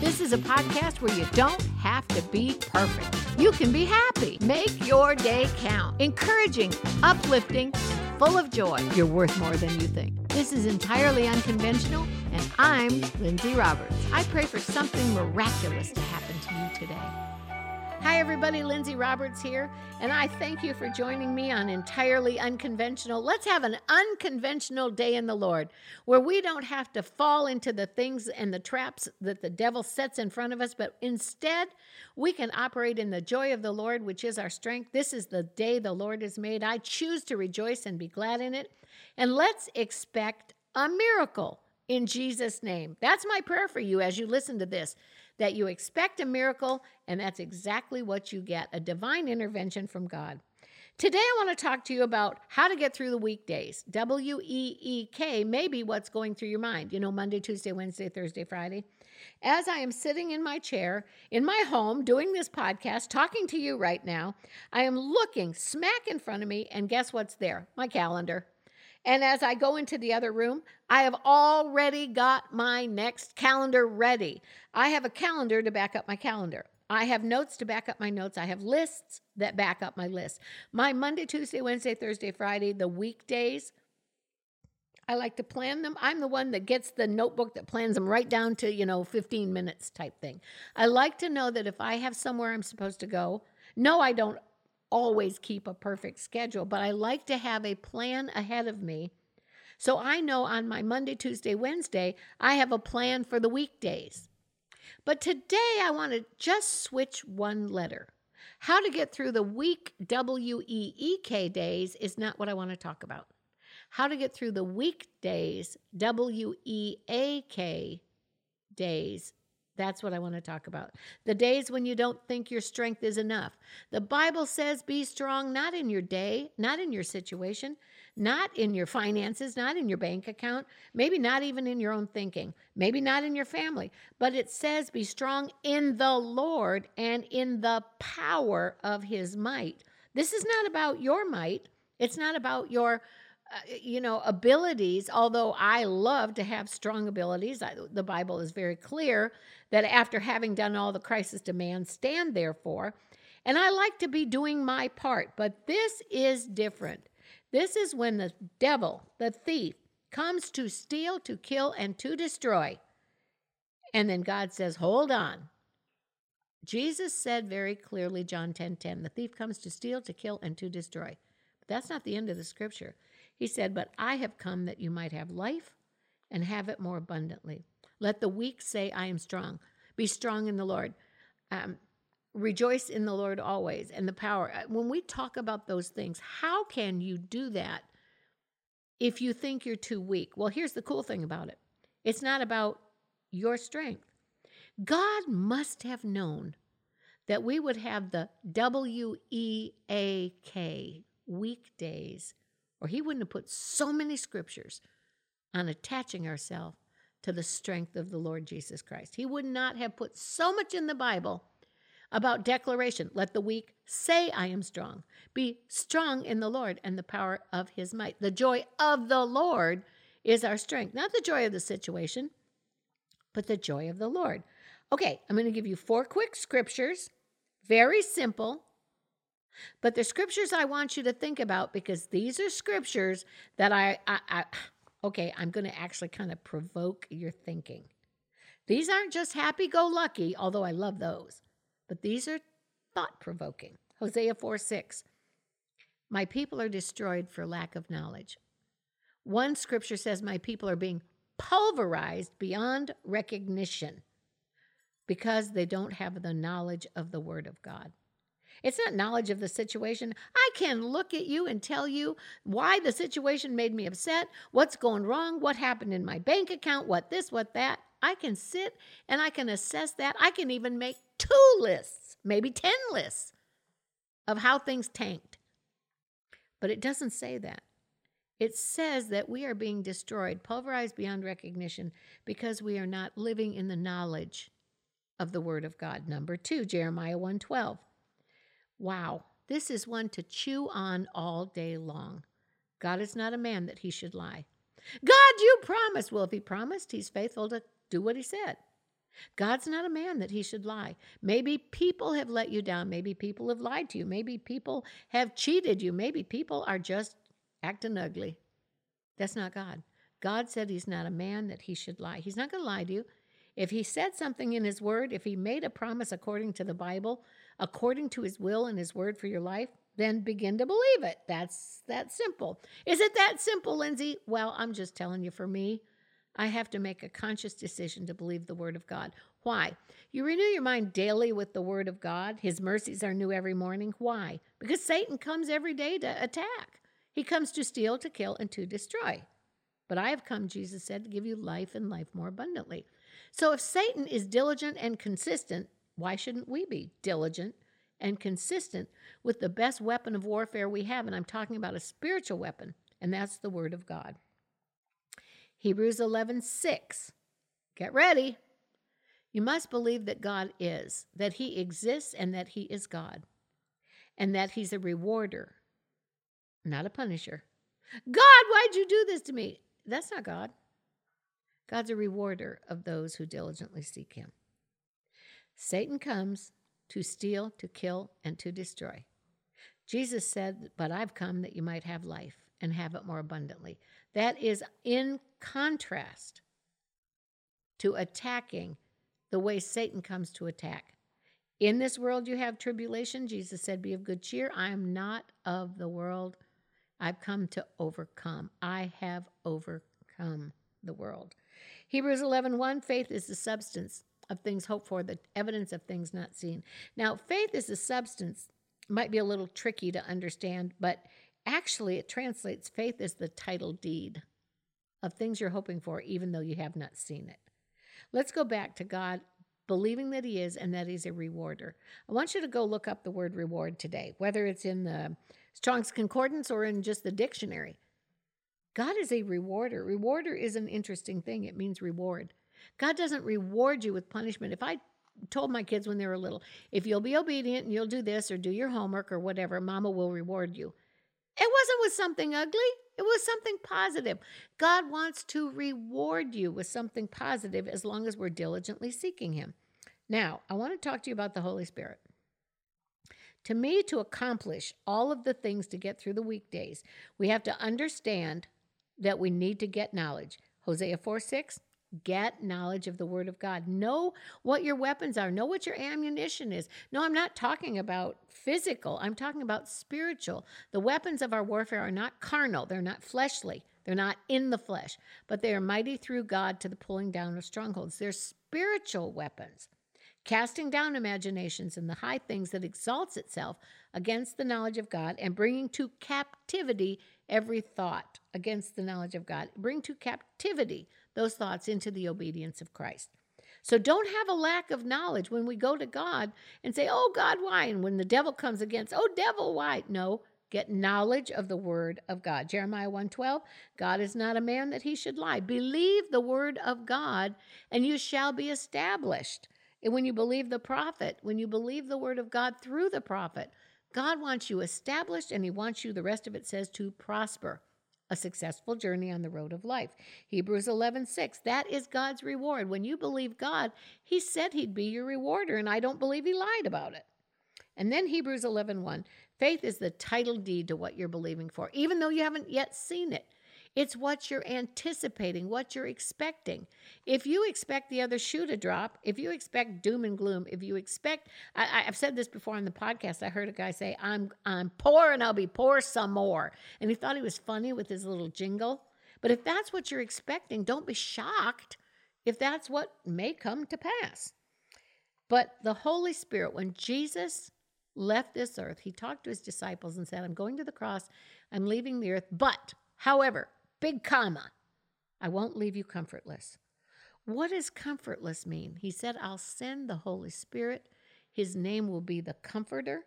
This is a podcast where you don't have to be perfect. You can be happy. Make your day count. Encouraging, uplifting, full of joy. You're worth more than you think. This is entirely unconventional, and I'm Lindsay Roberts. I pray for something miraculous to happen to you today. Hi, everybody. Lindsay Roberts here, and I thank you for joining me on Entirely Unconventional. Let's have an unconventional day in the Lord where we don't have to fall into the things and the traps that the devil sets in front of us, but instead we can operate in the joy of the Lord, which is our strength. This is the day the Lord has made. I choose to rejoice and be glad in it. And let's expect a miracle in Jesus' name. That's my prayer for you as you listen to this that you expect a miracle, and that's exactly what you get a divine intervention from God. Today, I want to talk to you about how to get through the weekdays. W E E K may be what's going through your mind. You know, Monday, Tuesday, Wednesday, Thursday, Friday. As I am sitting in my chair in my home doing this podcast, talking to you right now, I am looking smack in front of me, and guess what's there? My calendar. And as I go into the other room, I have already got my next calendar ready. I have a calendar to back up my calendar. I have notes to back up my notes. I have lists that back up my list. My Monday, Tuesday, Wednesday, Thursday, Friday, the weekdays, I like to plan them. I'm the one that gets the notebook that plans them right down to, you know, 15 minutes type thing. I like to know that if I have somewhere I'm supposed to go, no, I don't always keep a perfect schedule, but I like to have a plan ahead of me. So I know on my Monday, Tuesday, Wednesday, I have a plan for the weekdays. But today I want to just switch one letter. How to get through the week W E E K days is not what I want to talk about. How to get through the weekdays W E A K days that's what I want to talk about. The days when you don't think your strength is enough. The Bible says be strong not in your day, not in your situation, not in your finances, not in your bank account, maybe not even in your own thinking, maybe not in your family, but it says be strong in the Lord and in the power of his might. This is not about your might. It's not about your uh, you know abilities although i love to have strong abilities I, the bible is very clear that after having done all the crisis demands stand therefore. And i like to be doing my part but this is different. This is when the devil the thief comes to steal to kill and to destroy. And then god says hold on. Jesus said very clearly john 10 10 the thief comes to steal to kill and to destroy. But that's not the end of the scripture he said, But I have come that you might have life and have it more abundantly. Let the weak say, I am strong. Be strong in the Lord. Um, rejoice in the Lord always and the power. Uh, when we talk about those things, how can you do that if you think you're too weak? Well, here's the cool thing about it it's not about your strength. God must have known that we would have the W E A K weekdays or he wouldn't have put so many scriptures on attaching ourselves to the strength of the Lord Jesus Christ. He would not have put so much in the Bible about declaration. Let the weak say, I am strong. Be strong in the Lord and the power of his might. The joy of the Lord is our strength, not the joy of the situation, but the joy of the Lord. Okay, I'm going to give you four quick scriptures, very simple, but the scriptures I want you to think about because these are scriptures that I, I, I okay, I'm going to actually kind of provoke your thinking. These aren't just happy go lucky, although I love those, but these are thought provoking. Hosea 4 6. My people are destroyed for lack of knowledge. One scripture says, My people are being pulverized beyond recognition because they don't have the knowledge of the Word of God. It's not knowledge of the situation. I can look at you and tell you why the situation made me upset, what's going wrong, what happened in my bank account, what this, what that. I can sit and I can assess that. I can even make two lists, maybe 10 lists of how things tanked. But it doesn't say that. It says that we are being destroyed, pulverized beyond recognition, because we are not living in the knowledge of the word of God. Number 2, Jeremiah 1:12. Wow, this is one to chew on all day long. God is not a man that he should lie. God, you promised. Well, if he promised, he's faithful to do what he said. God's not a man that he should lie. Maybe people have let you down. Maybe people have lied to you. Maybe people have cheated you. Maybe people are just acting ugly. That's not God. God said he's not a man that he should lie. He's not going to lie to you. If he said something in his word, if he made a promise according to the Bible, according to his will and his word for your life, then begin to believe it. That's that simple. Is it that simple, Lindsay? Well, I'm just telling you for me, I have to make a conscious decision to believe the word of God. Why? You renew your mind daily with the word of God. His mercies are new every morning. Why? Because Satan comes every day to attack. He comes to steal, to kill, and to destroy. But I have come, Jesus said, to give you life and life more abundantly. So if Satan is diligent and consistent, why shouldn't we be diligent and consistent with the best weapon of warfare we have? And I'm talking about a spiritual weapon, and that's the Word of God. Hebrews 11 6. Get ready. You must believe that God is, that He exists, and that He is God, and that He's a rewarder, not a punisher. God, why'd you do this to me? That's not God. God's a rewarder of those who diligently seek him. Satan comes to steal, to kill, and to destroy. Jesus said, But I've come that you might have life and have it more abundantly. That is in contrast to attacking the way Satan comes to attack. In this world you have tribulation. Jesus said, Be of good cheer. I am not of the world. I've come to overcome. I have overcome the world. Hebrews 11 1, faith is the substance of things hoped for, the evidence of things not seen. Now, faith is a substance, might be a little tricky to understand, but actually it translates faith as the title deed of things you're hoping for, even though you have not seen it. Let's go back to God believing that He is and that He's a rewarder. I want you to go look up the word reward today, whether it's in the Strong's Concordance or in just the dictionary. God is a rewarder. Rewarder is an interesting thing, it means reward. God doesn't reward you with punishment. If I told my kids when they were little, if you'll be obedient and you'll do this or do your homework or whatever, mama will reward you. It wasn't with something ugly, it was something positive. God wants to reward you with something positive as long as we're diligently seeking Him. Now, I want to talk to you about the Holy Spirit. To me, to accomplish all of the things to get through the weekdays, we have to understand that we need to get knowledge. Hosea 4 6, get knowledge of the word of God. Know what your weapons are, know what your ammunition is. No, I'm not talking about physical, I'm talking about spiritual. The weapons of our warfare are not carnal, they're not fleshly. They're not in the flesh, but they are mighty through God to the pulling down of strongholds. They're spiritual weapons casting down imaginations and the high things that exalts itself against the knowledge of God, and bringing to captivity every thought against the knowledge of God. Bring to captivity those thoughts into the obedience of Christ. So don't have a lack of knowledge when we go to God and say, Oh, God, why? And when the devil comes against, Oh, devil, why? No, get knowledge of the word of God. Jeremiah 1:12, God is not a man that he should lie. Believe the word of God and you shall be established. And when you believe the prophet, when you believe the word of God through the prophet, God wants you established and he wants you, the rest of it says, to prosper. A successful journey on the road of life. Hebrews 11, 6. That is God's reward. When you believe God, He said He'd be your rewarder, and I don't believe He lied about it. And then Hebrews 11, 1. Faith is the title deed to what you're believing for, even though you haven't yet seen it. It's what you're anticipating, what you're expecting. If you expect the other shoe to drop, if you expect doom and gloom, if you expect, I, have said this before on the podcast. I heard a guy say, "I'm I'm poor and I'll be poor some more," and he thought he was funny with his little jingle. But if that's what you're expecting, don't be shocked if that's what may come to pass. But the Holy Spirit, when Jesus left this earth, he talked to his disciples and said, I'm going to the cross, I'm leaving the earth, but, however, Big comma. I won't leave you comfortless. What does comfortless mean? He said, I'll send the Holy Spirit. His name will be the Comforter,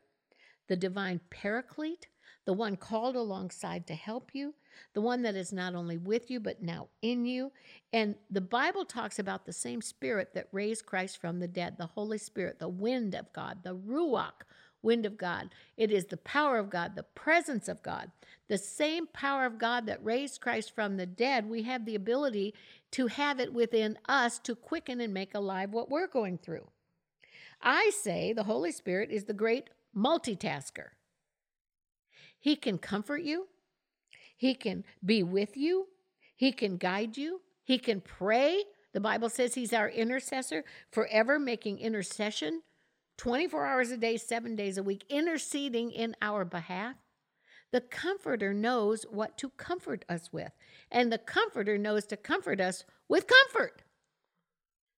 the divine Paraclete, the one called alongside to help you, the one that is not only with you, but now in you. And the Bible talks about the same Spirit that raised Christ from the dead, the Holy Spirit, the wind of God, the Ruach wind of God. It is the power of God, the presence of God. The same power of God that raised Christ from the dead, we have the ability to have it within us to quicken and make alive what we're going through. I say the Holy Spirit is the great multitasker. He can comfort you, He can be with you, He can guide you, He can pray. The Bible says He's our intercessor, forever making intercession 24 hours a day, seven days a week, interceding in our behalf. The Comforter knows what to comfort us with, and the Comforter knows to comfort us with comfort.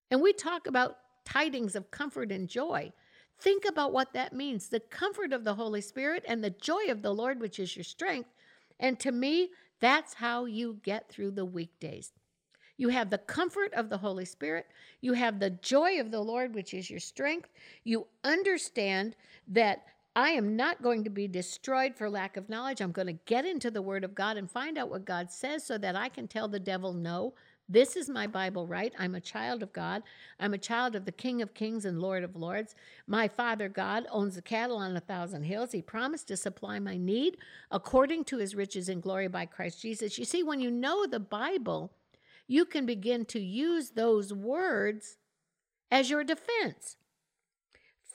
And we talk about tidings of comfort and joy. Think about what that means the comfort of the Holy Spirit and the joy of the Lord, which is your strength. And to me, that's how you get through the weekdays. You have the comfort of the Holy Spirit. You have the joy of the Lord, which is your strength. You understand that I am not going to be destroyed for lack of knowledge. I'm going to get into the Word of God and find out what God says so that I can tell the devil no. This is my Bible right. I'm a child of God. I'm a child of the King of Kings and Lord of Lords. My Father God owns the cattle on a thousand hills. He promised to supply my need according to his riches in glory by Christ Jesus. You see, when you know the Bible, you can begin to use those words as your defense.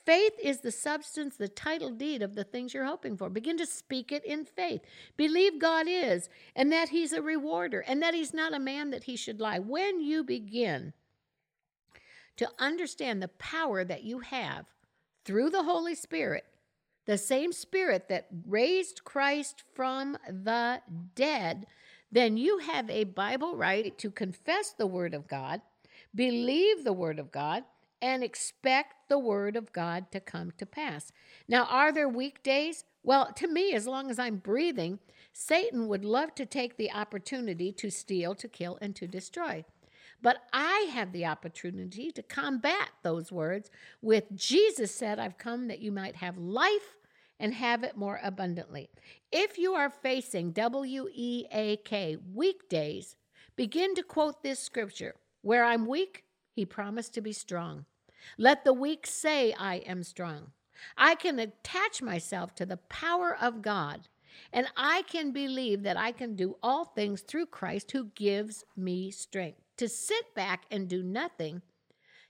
Faith is the substance, the title deed of the things you're hoping for. Begin to speak it in faith. Believe God is, and that He's a rewarder, and that He's not a man that He should lie. When you begin to understand the power that you have through the Holy Spirit, the same Spirit that raised Christ from the dead, then you have a Bible right to confess the Word of God, believe the Word of God, and expect the Word of God to come to pass. Now, are there weekdays? Well, to me, as long as I'm breathing, Satan would love to take the opportunity to steal, to kill, and to destroy. But I have the opportunity to combat those words with Jesus said, I've come that you might have life and have it more abundantly. If you are facing W E A K weekdays, begin to quote this scripture Where I'm weak, he promised to be strong. Let the weak say, I am strong. I can attach myself to the power of God, and I can believe that I can do all things through Christ who gives me strength. To sit back and do nothing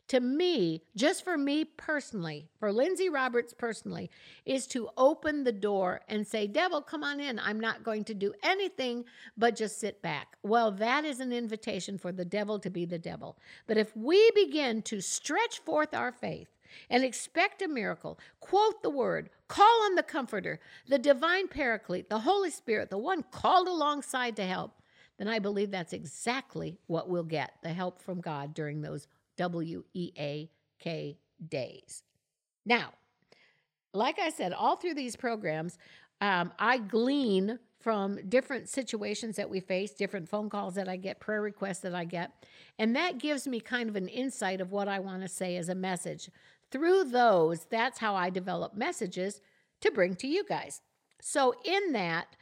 to me, just for me personally, for Lindsay Roberts personally, is to open the door and say, Devil, come on in. I'm not going to do anything but just sit back. Well, that is an invitation for the devil to be the devil. But if we begin to stretch forth our faith, and expect a miracle. Quote the word, call on the Comforter, the divine Paraclete, the Holy Spirit, the one called alongside to help. Then I believe that's exactly what we'll get the help from God during those W E A K days. Now, like I said, all through these programs, um, I glean from different situations that we face, different phone calls that I get, prayer requests that I get. And that gives me kind of an insight of what I want to say as a message. Through those, that's how I develop messages to bring to you guys. So, in that,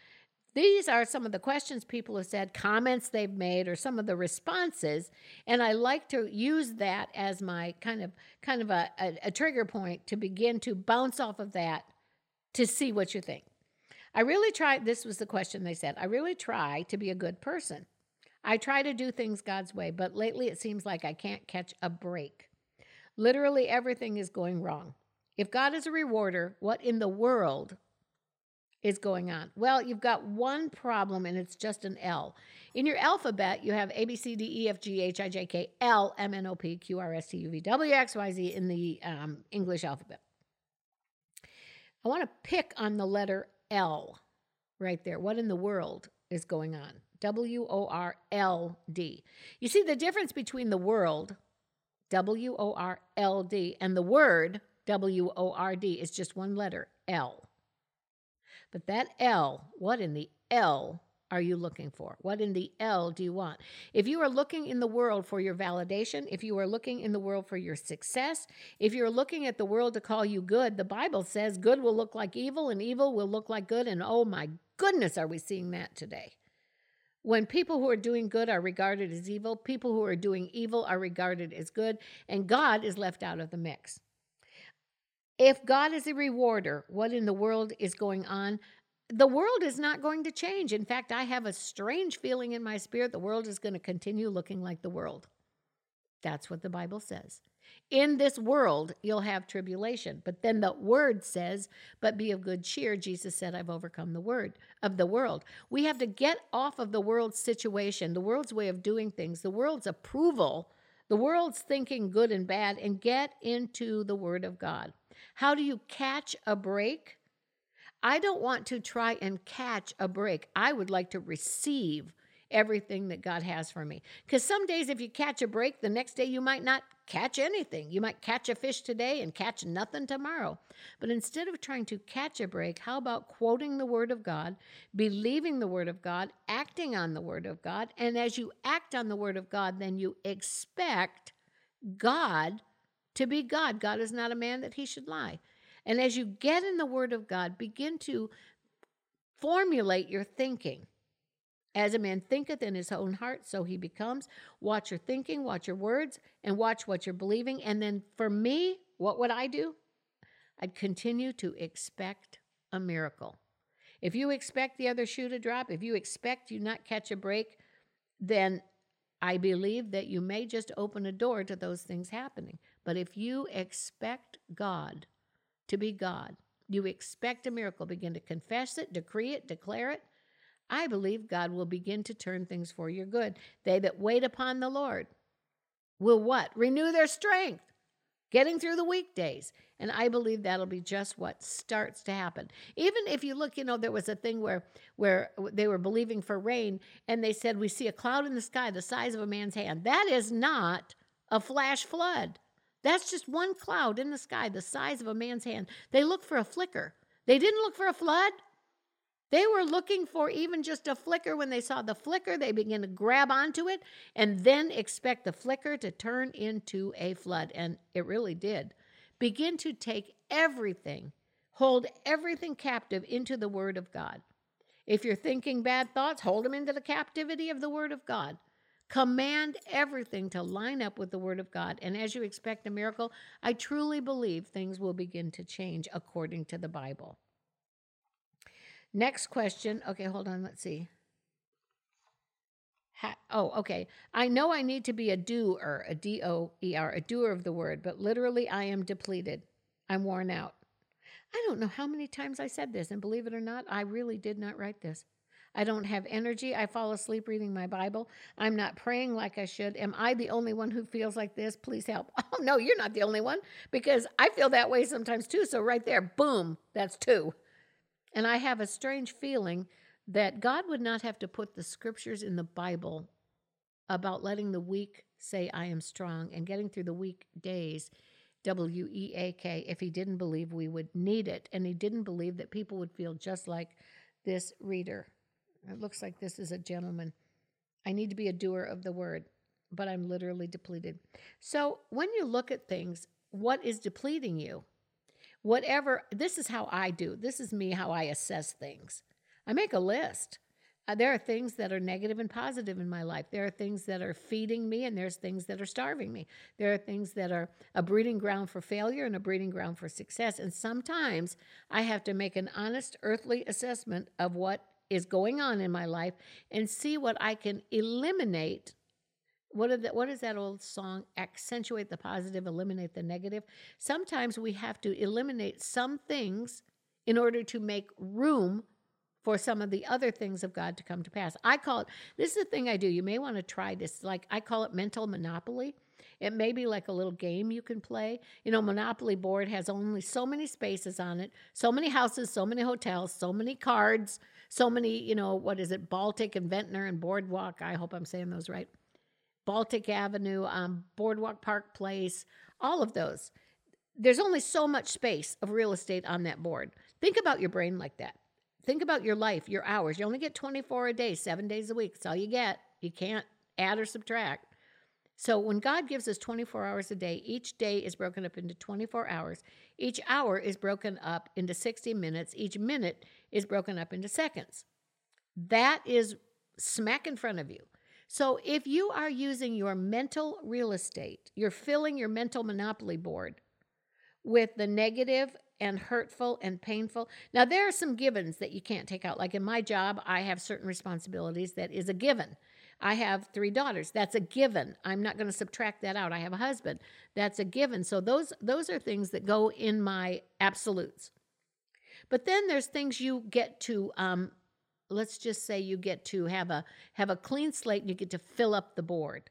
these are some of the questions people have said, comments they've made, or some of the responses, and I like to use that as my kind of kind of a, a, a trigger point to begin to bounce off of that to see what you think. I really try. This was the question they said. I really try to be a good person. I try to do things God's way, but lately it seems like I can't catch a break. Literally everything is going wrong. If God is a rewarder, what in the world is going on? Well, you've got one problem and it's just an L. In your alphabet, you have A, B, C, D, E, F, G, H, I, J, K, L, M, N, O, P, Q, R, S, T, U, V, W, X, Y, Z in the um, English alphabet. I want to pick on the letter L right there. What in the world is going on? W O R L D. You see the difference between the world, W O R L D, and the word, W O R D, is just one letter, L. But that L, what in the L are you looking for? What in the L do you want? If you are looking in the world for your validation, if you are looking in the world for your success, if you're looking at the world to call you good, the Bible says good will look like evil and evil will look like good. And oh my goodness, are we seeing that today? When people who are doing good are regarded as evil, people who are doing evil are regarded as good, and God is left out of the mix. If God is a rewarder, what in the world is going on? The world is not going to change. In fact, I have a strange feeling in my spirit the world is going to continue looking like the world. That's what the Bible says. In this world, you'll have tribulation. But then the word says, But be of good cheer. Jesus said, I've overcome the word of the world. We have to get off of the world's situation, the world's way of doing things, the world's approval, the world's thinking good and bad, and get into the word of God. How do you catch a break? I don't want to try and catch a break. I would like to receive everything that God has for me. Because some days, if you catch a break, the next day you might not catch anything. You might catch a fish today and catch nothing tomorrow. But instead of trying to catch a break, how about quoting the Word of God, believing the Word of God, acting on the Word of God? And as you act on the Word of God, then you expect God to be God. God is not a man that he should lie. And as you get in the Word of God, begin to formulate your thinking. As a man thinketh in his own heart, so he becomes. Watch your thinking, watch your words, and watch what you're believing. And then for me, what would I do? I'd continue to expect a miracle. If you expect the other shoe to drop, if you expect you not catch a break, then I believe that you may just open a door to those things happening. But if you expect God to be God, you expect a miracle, begin to confess it, decree it, declare it, I believe God will begin to turn things for your good. They that wait upon the Lord will what? Renew their strength, getting through the weekdays. And I believe that'll be just what starts to happen. Even if you look, you know, there was a thing where where they were believing for rain and they said we see a cloud in the sky the size of a man's hand. That is not a flash flood. That's just one cloud in the sky the size of a man's hand. They looked for a flicker. They didn't look for a flood. They were looking for even just a flicker. When they saw the flicker, they began to grab onto it and then expect the flicker to turn into a flood. And it really did. Begin to take everything, hold everything captive into the Word of God. If you're thinking bad thoughts, hold them into the captivity of the Word of God. Command everything to line up with the Word of God. And as you expect a miracle, I truly believe things will begin to change according to the Bible. Next question. Okay, hold on. Let's see. Ha- oh, okay. I know I need to be a doer, a D O E R, a doer of the word, but literally I am depleted. I'm worn out. I don't know how many times I said this, and believe it or not, I really did not write this. I don't have energy. I fall asleep reading my Bible. I'm not praying like I should. Am I the only one who feels like this? Please help. Oh, no, you're not the only one because I feel that way sometimes too. So, right there, boom, that's two. And I have a strange feeling that God would not have to put the scriptures in the Bible about letting the weak say, I am strong, and getting through the weak days, W E A K, if he didn't believe we would need it. And he didn't believe that people would feel just like this reader. It looks like this is a gentleman. I need to be a doer of the word, but I'm literally depleted. So when you look at things, what is depleting you? whatever, this is how I do. This is me, how I assess things. I make a list. Uh, there are things that are negative and positive in my life. There are things that are feeding me, and there's things that are starving me. There are things that are a breeding ground for failure and a breeding ground for success. And sometimes I have to make an honest earthly assessment of what is going on in my life and see what I can eliminate what, the, what is that old song? Accentuate the positive, eliminate the negative. Sometimes we have to eliminate some things in order to make room for some of the other things of God to come to pass. I call it, this is the thing I do. You may want to try this. Like, I call it mental monopoly. It may be like a little game you can play. You know, Monopoly board has only so many spaces on it, so many houses, so many hotels, so many cards, so many, you know, what is it, Baltic and Ventnor and Boardwalk. I hope I'm saying those right. Baltic Avenue, um, Boardwalk Park Place, all of those. There's only so much space of real estate on that board. Think about your brain like that. Think about your life, your hours. You only get 24 a day, seven days a week. That's all you get. You can't add or subtract. So when God gives us 24 hours a day, each day is broken up into 24 hours. Each hour is broken up into 60 minutes. Each minute is broken up into seconds. That is smack in front of you. So if you are using your mental real estate, you're filling your mental monopoly board with the negative and hurtful and painful. Now, there are some givens that you can't take out. Like in my job, I have certain responsibilities that is a given. I have three daughters. That's a given. I'm not going to subtract that out. I have a husband. That's a given. So those those are things that go in my absolutes. But then there's things you get to um, let's just say you get to have a have a clean slate and you get to fill up the board.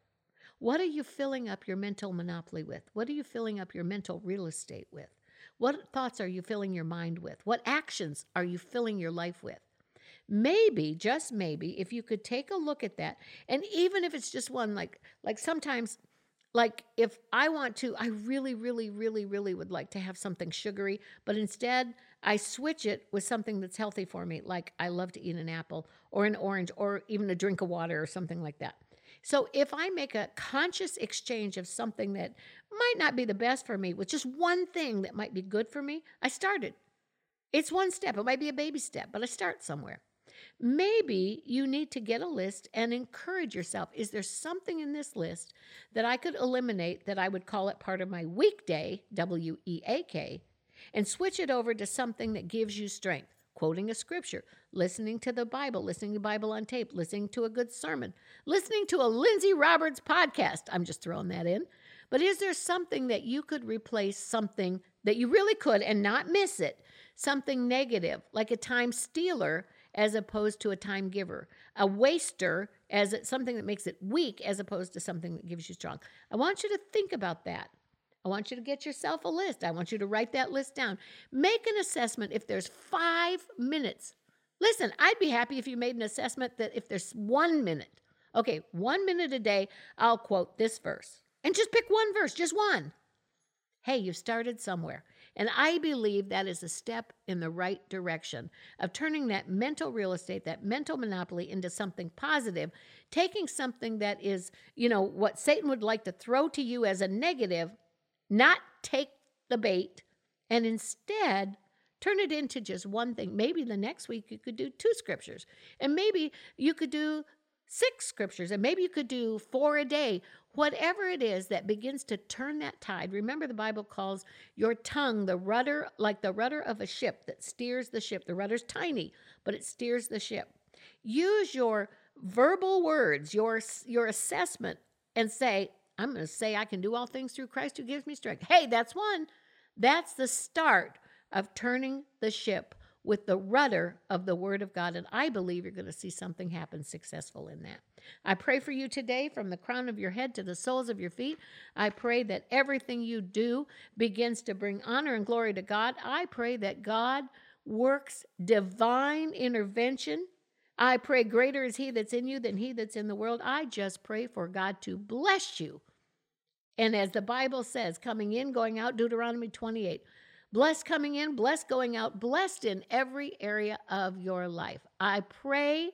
What are you filling up your mental monopoly with? What are you filling up your mental real estate with? What thoughts are you filling your mind with? What actions are you filling your life with? Maybe, just maybe, if you could take a look at that, and even if it's just one, like like sometimes like if I want to, I really, really, really, really would like to have something sugary, but instead I switch it with something that's healthy for me, like I love to eat an apple or an orange or even a drink of water or something like that. So if I make a conscious exchange of something that might not be the best for me with just one thing that might be good for me, I started. It's one step. It might be a baby step, but I start somewhere. Maybe you need to get a list and encourage yourself. Is there something in this list that I could eliminate that I would call it part of my weekday, W E A K, and switch it over to something that gives you strength? Quoting a scripture, listening to the Bible, listening to Bible on tape, listening to a good sermon, listening to a Lindsay Roberts podcast. I'm just throwing that in. But is there something that you could replace something that you really could and not miss it? Something negative, like a time stealer as opposed to a time giver, a waster as something that makes it weak as opposed to something that gives you strong. I want you to think about that. I want you to get yourself a list. I want you to write that list down. Make an assessment if there's five minutes. Listen, I'd be happy if you made an assessment that if there's one minute, okay, one minute a day, I'll quote this verse. And just pick one verse, just one. Hey, you've started somewhere. And I believe that is a step in the right direction of turning that mental real estate, that mental monopoly into something positive, taking something that is, you know, what Satan would like to throw to you as a negative, not take the bait, and instead turn it into just one thing. Maybe the next week you could do two scriptures, and maybe you could do six scriptures, and maybe you could do four a day. Whatever it is that begins to turn that tide. Remember, the Bible calls your tongue the rudder, like the rudder of a ship that steers the ship. The rudder's tiny, but it steers the ship. Use your verbal words, your, your assessment, and say, I'm going to say I can do all things through Christ who gives me strength. Hey, that's one. That's the start of turning the ship with the rudder of the Word of God. And I believe you're going to see something happen successful in that. I pray for you today from the crown of your head to the soles of your feet. I pray that everything you do begins to bring honor and glory to God. I pray that God works divine intervention. I pray greater is He that's in you than He that's in the world. I just pray for God to bless you. And as the Bible says, coming in, going out, Deuteronomy 28, Blessed coming in, blessed going out, blessed in every area of your life. I pray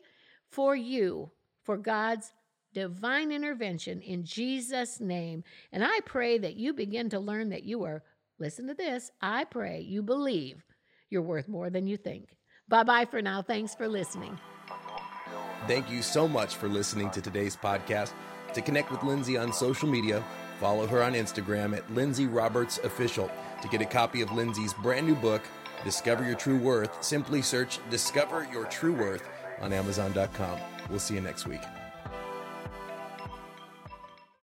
for you for God's divine intervention in Jesus' name. And I pray that you begin to learn that you are, listen to this, I pray you believe you're worth more than you think. Bye bye for now. Thanks for listening. Thank you so much for listening to today's podcast. To connect with Lindsay on social media, follow her on Instagram at Lindsay Roberts Official. To get a copy of Lindsay's brand new book, Discover Your True Worth, simply search Discover Your True Worth on Amazon.com. We'll see you next week.